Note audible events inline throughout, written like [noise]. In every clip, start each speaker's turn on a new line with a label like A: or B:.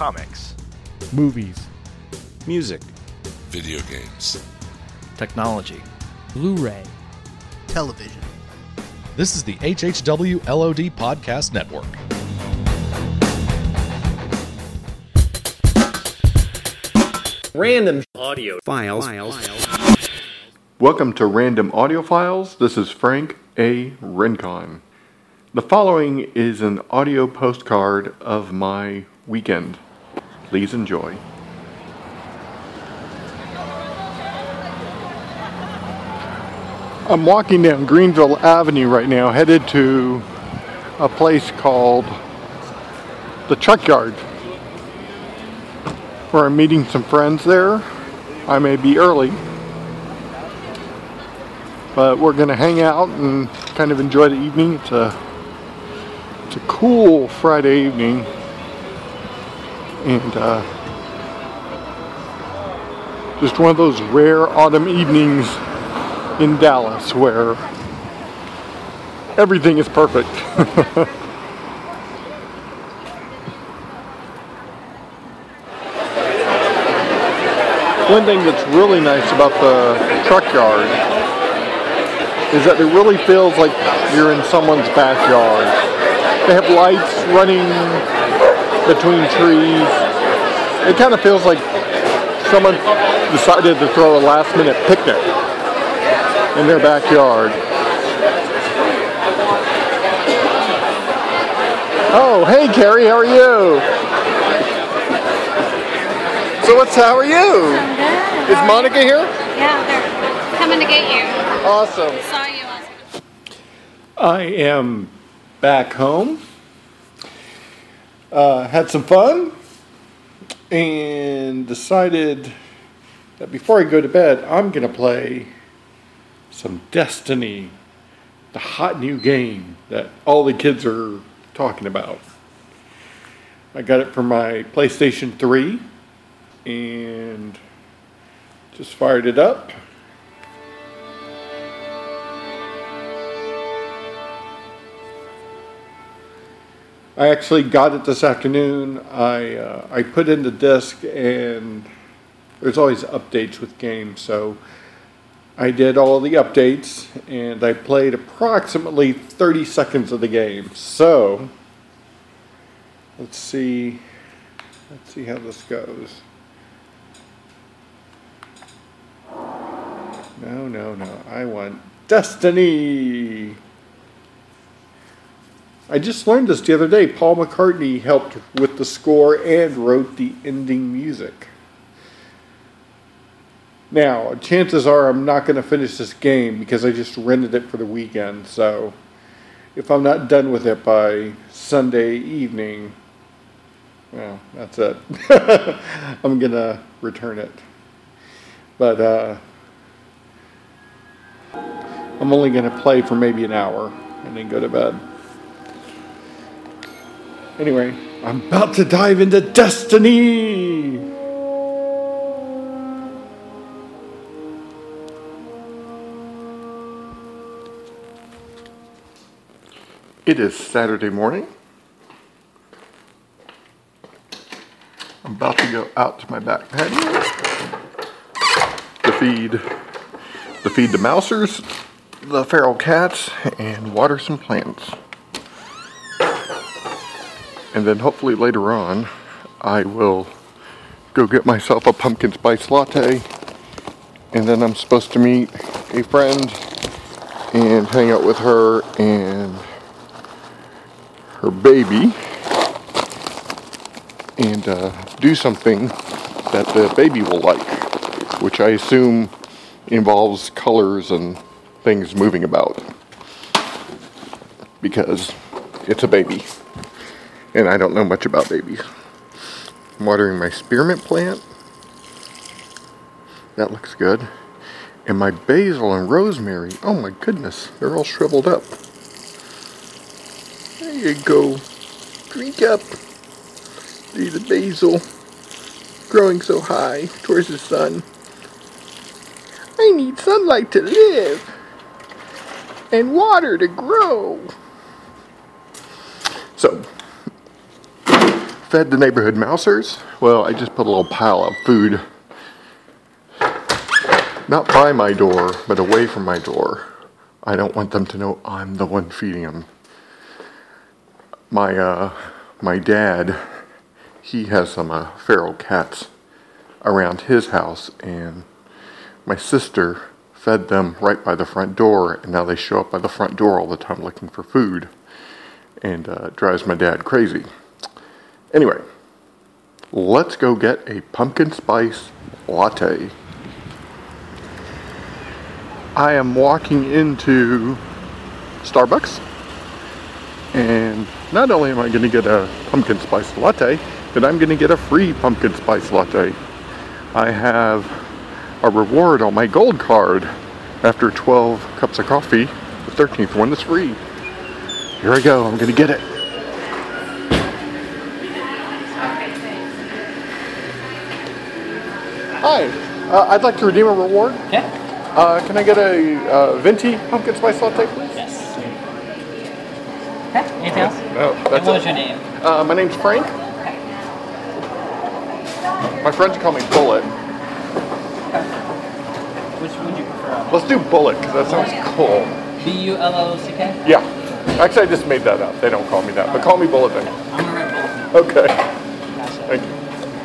A: comics,
B: movies,
C: music,
D: video games,
E: technology,
B: Blu ray,
F: television.
G: This is the HHW LOD Podcast Network.
H: Random audio files.
I: Welcome to Random Audio Files. This is Frank A. Rincon. The following is an audio postcard of my weekend. Please enjoy. I'm walking down Greenville Avenue right now, headed to a place called the Truck Yard, where I'm meeting some friends there. I may be early, but we're gonna hang out and kind of enjoy the evening. It's a it's a cool Friday evening, and uh, just one of those rare autumn evenings in Dallas where everything is perfect. [laughs] One thing that's really nice about the truck yard is that it really feels like you're in someone's backyard. They have lights running between trees. It kind of feels like someone decided to throw a last minute picnic in their backyard. Oh, hey Carrie, how are you? So what's how are you? Is Monica here?
J: Yeah, they're coming to get you.
I: Awesome.
J: Saw you
I: I am back home. Uh, had some fun and decided that before I go to bed, I'm going to play some Destiny, the hot new game that all the kids are talking about. I got it for my PlayStation 3 and just fired it up. I actually got it this afternoon. I uh, I put in the disc, and there's always updates with games. So I did all the updates, and I played approximately 30 seconds of the game. So let's see. Let's see how this goes. No, no, no. I want Destiny. I just learned this the other day. Paul McCartney helped with the score and wrote the ending music. Now, chances are I'm not going to finish this game because I just rented it for the weekend. So, if I'm not done with it by Sunday evening, well, that's it. [laughs] I'm going to return it. But, uh, I'm only going to play for maybe an hour and then go to bed. Anyway, I'm about to dive into Destiny! It is Saturday morning. I'm about to go out to my back patio to feed to feed the mousers, the feral cats, and water some plants. And then hopefully later on, I will go get myself a pumpkin spice latte. And then I'm supposed to meet a friend and hang out with her and her baby and uh, do something that the baby will like, which I assume involves colors and things moving about because it's a baby and I don't know much about babies. I'm watering my spearmint plant. That looks good. And my basil and rosemary, oh my goodness, they're all shriveled up. There you go. Drink up. See the basil growing so high towards the sun. I need sunlight to live and water to grow. So, fed the neighborhood mousers? Well, I just put a little pile of food, not by my door, but away from my door. I don't want them to know I'm the one feeding them. My uh, my dad, he has some uh, feral cats around his house, and my sister fed them right by the front door, and now they show up by the front door all the time looking for food, and uh, drives my dad crazy. Anyway, let's go get a pumpkin spice latte. I am walking into Starbucks, and not only am I going to get a pumpkin spice latte, but I'm going to get a free pumpkin spice latte. I have a reward on my gold card after 12 cups of coffee. The 13th one is free. Here I go, I'm going to get it. Uh, I'd like to redeem a reward.
A: Yeah.
I: Uh, can I get a uh, venti pumpkin spice latte, please?
A: Yes. Okay. Anything else?
I: No,
A: And
I: that's
A: what was your name?
I: Uh, my name's Frank. My friends call me Bullet.
A: Which would you prefer?
I: Let's do Bullet because that sounds cool.
A: B U L L O C K.
I: Yeah. Actually, I just made that up. They don't call me that, but call me Bullet then.
A: I'm gonna write both.
I: Okay.
A: Gotcha.
I: Thank you.
A: If that's okay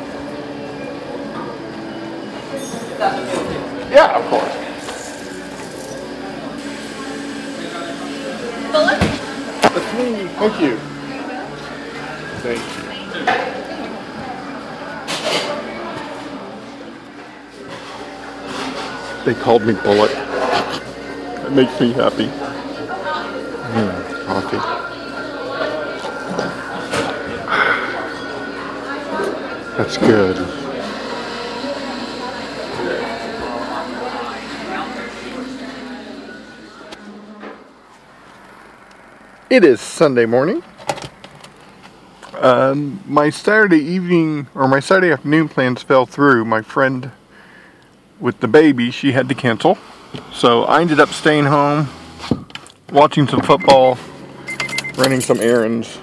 A: with you.
I: Yeah, of course.
J: Bullet?
I: That's me. Thank you. Thank you. They called me Bullet. That makes me happy. Mm, coffee. That's good. It is Sunday morning. Um, my Saturday evening or my Saturday afternoon plans fell through. My friend with the baby, she had to cancel. So I ended up staying home, watching some football, running some errands,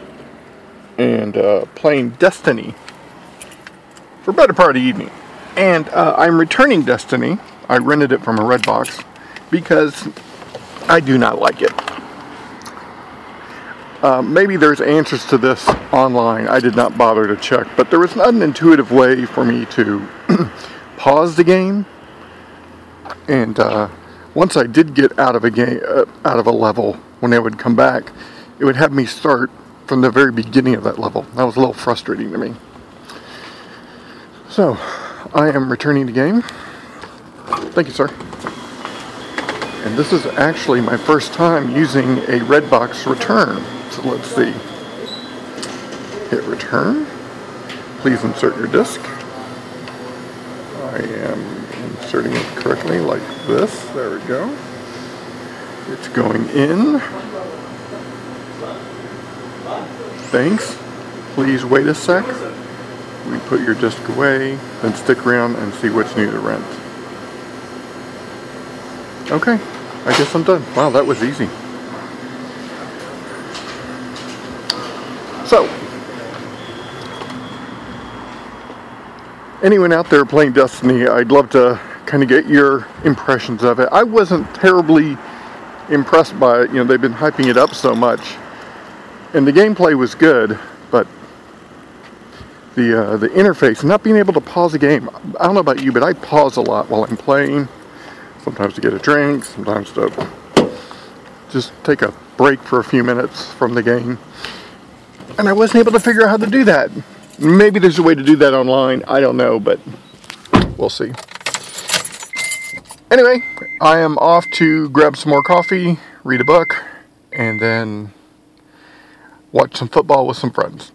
I: and uh, playing Destiny for a better part of the evening. And uh, I'm returning Destiny. I rented it from a Redbox because I do not like it. Uh, maybe there's answers to this online. I did not bother to check, but there was not an intuitive way for me to [clears throat] pause the game. And uh, once I did get out of a game, uh, out of a level, when I would come back, it would have me start from the very beginning of that level. That was a little frustrating to me. So, I am returning the game. Thank you, sir. And this is actually my first time using a Redbox return. So let's see. Hit return. Please insert your disk. I am inserting it correctly like this. There we go. It's going in. Thanks. Please wait a sec. We put your disk away, then stick around and see what's new to rent. Okay, I guess I'm done. Wow, that was easy. So, anyone out there playing Destiny, I'd love to kind of get your impressions of it. I wasn't terribly impressed by it. You know, they've been hyping it up so much, and the gameplay was good, but the uh, the interface, not being able to pause a game. I don't know about you, but I pause a lot while I'm playing. Sometimes to get a drink, sometimes to just take a break for a few minutes from the game. And I wasn't able to figure out how to do that. Maybe there's a way to do that online. I don't know, but we'll see. Anyway, I am off to grab some more coffee, read a book, and then watch some football with some friends.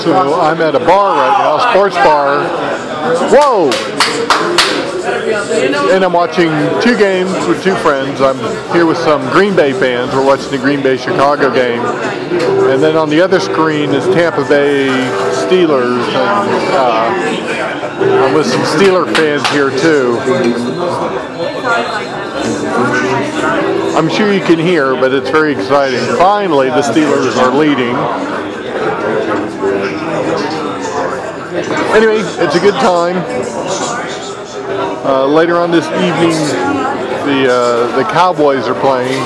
I: So I'm at a bar right now, sports bar. Whoa! And I'm watching two games with two friends. I'm here with some Green Bay fans. We're watching the Green Bay Chicago game. And then on the other screen is Tampa Bay Steelers. And uh, I'm with some Steeler fans here too. I'm sure you can hear, but it's very exciting. Finally, the Steelers are leading. Anyway, it's a good time. Uh, later on this evening, the uh, the Cowboys are playing.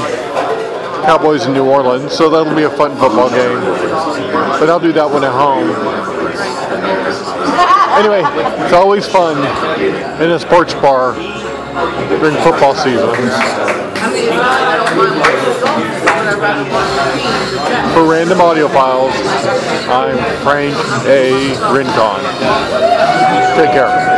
I: Cowboys in New Orleans, so that'll be a fun football game. But I'll do that one at home. Anyway, it's always fun in a sports bar during football season. For Random Audio Files, I'm Frank A. Rincon. Take care.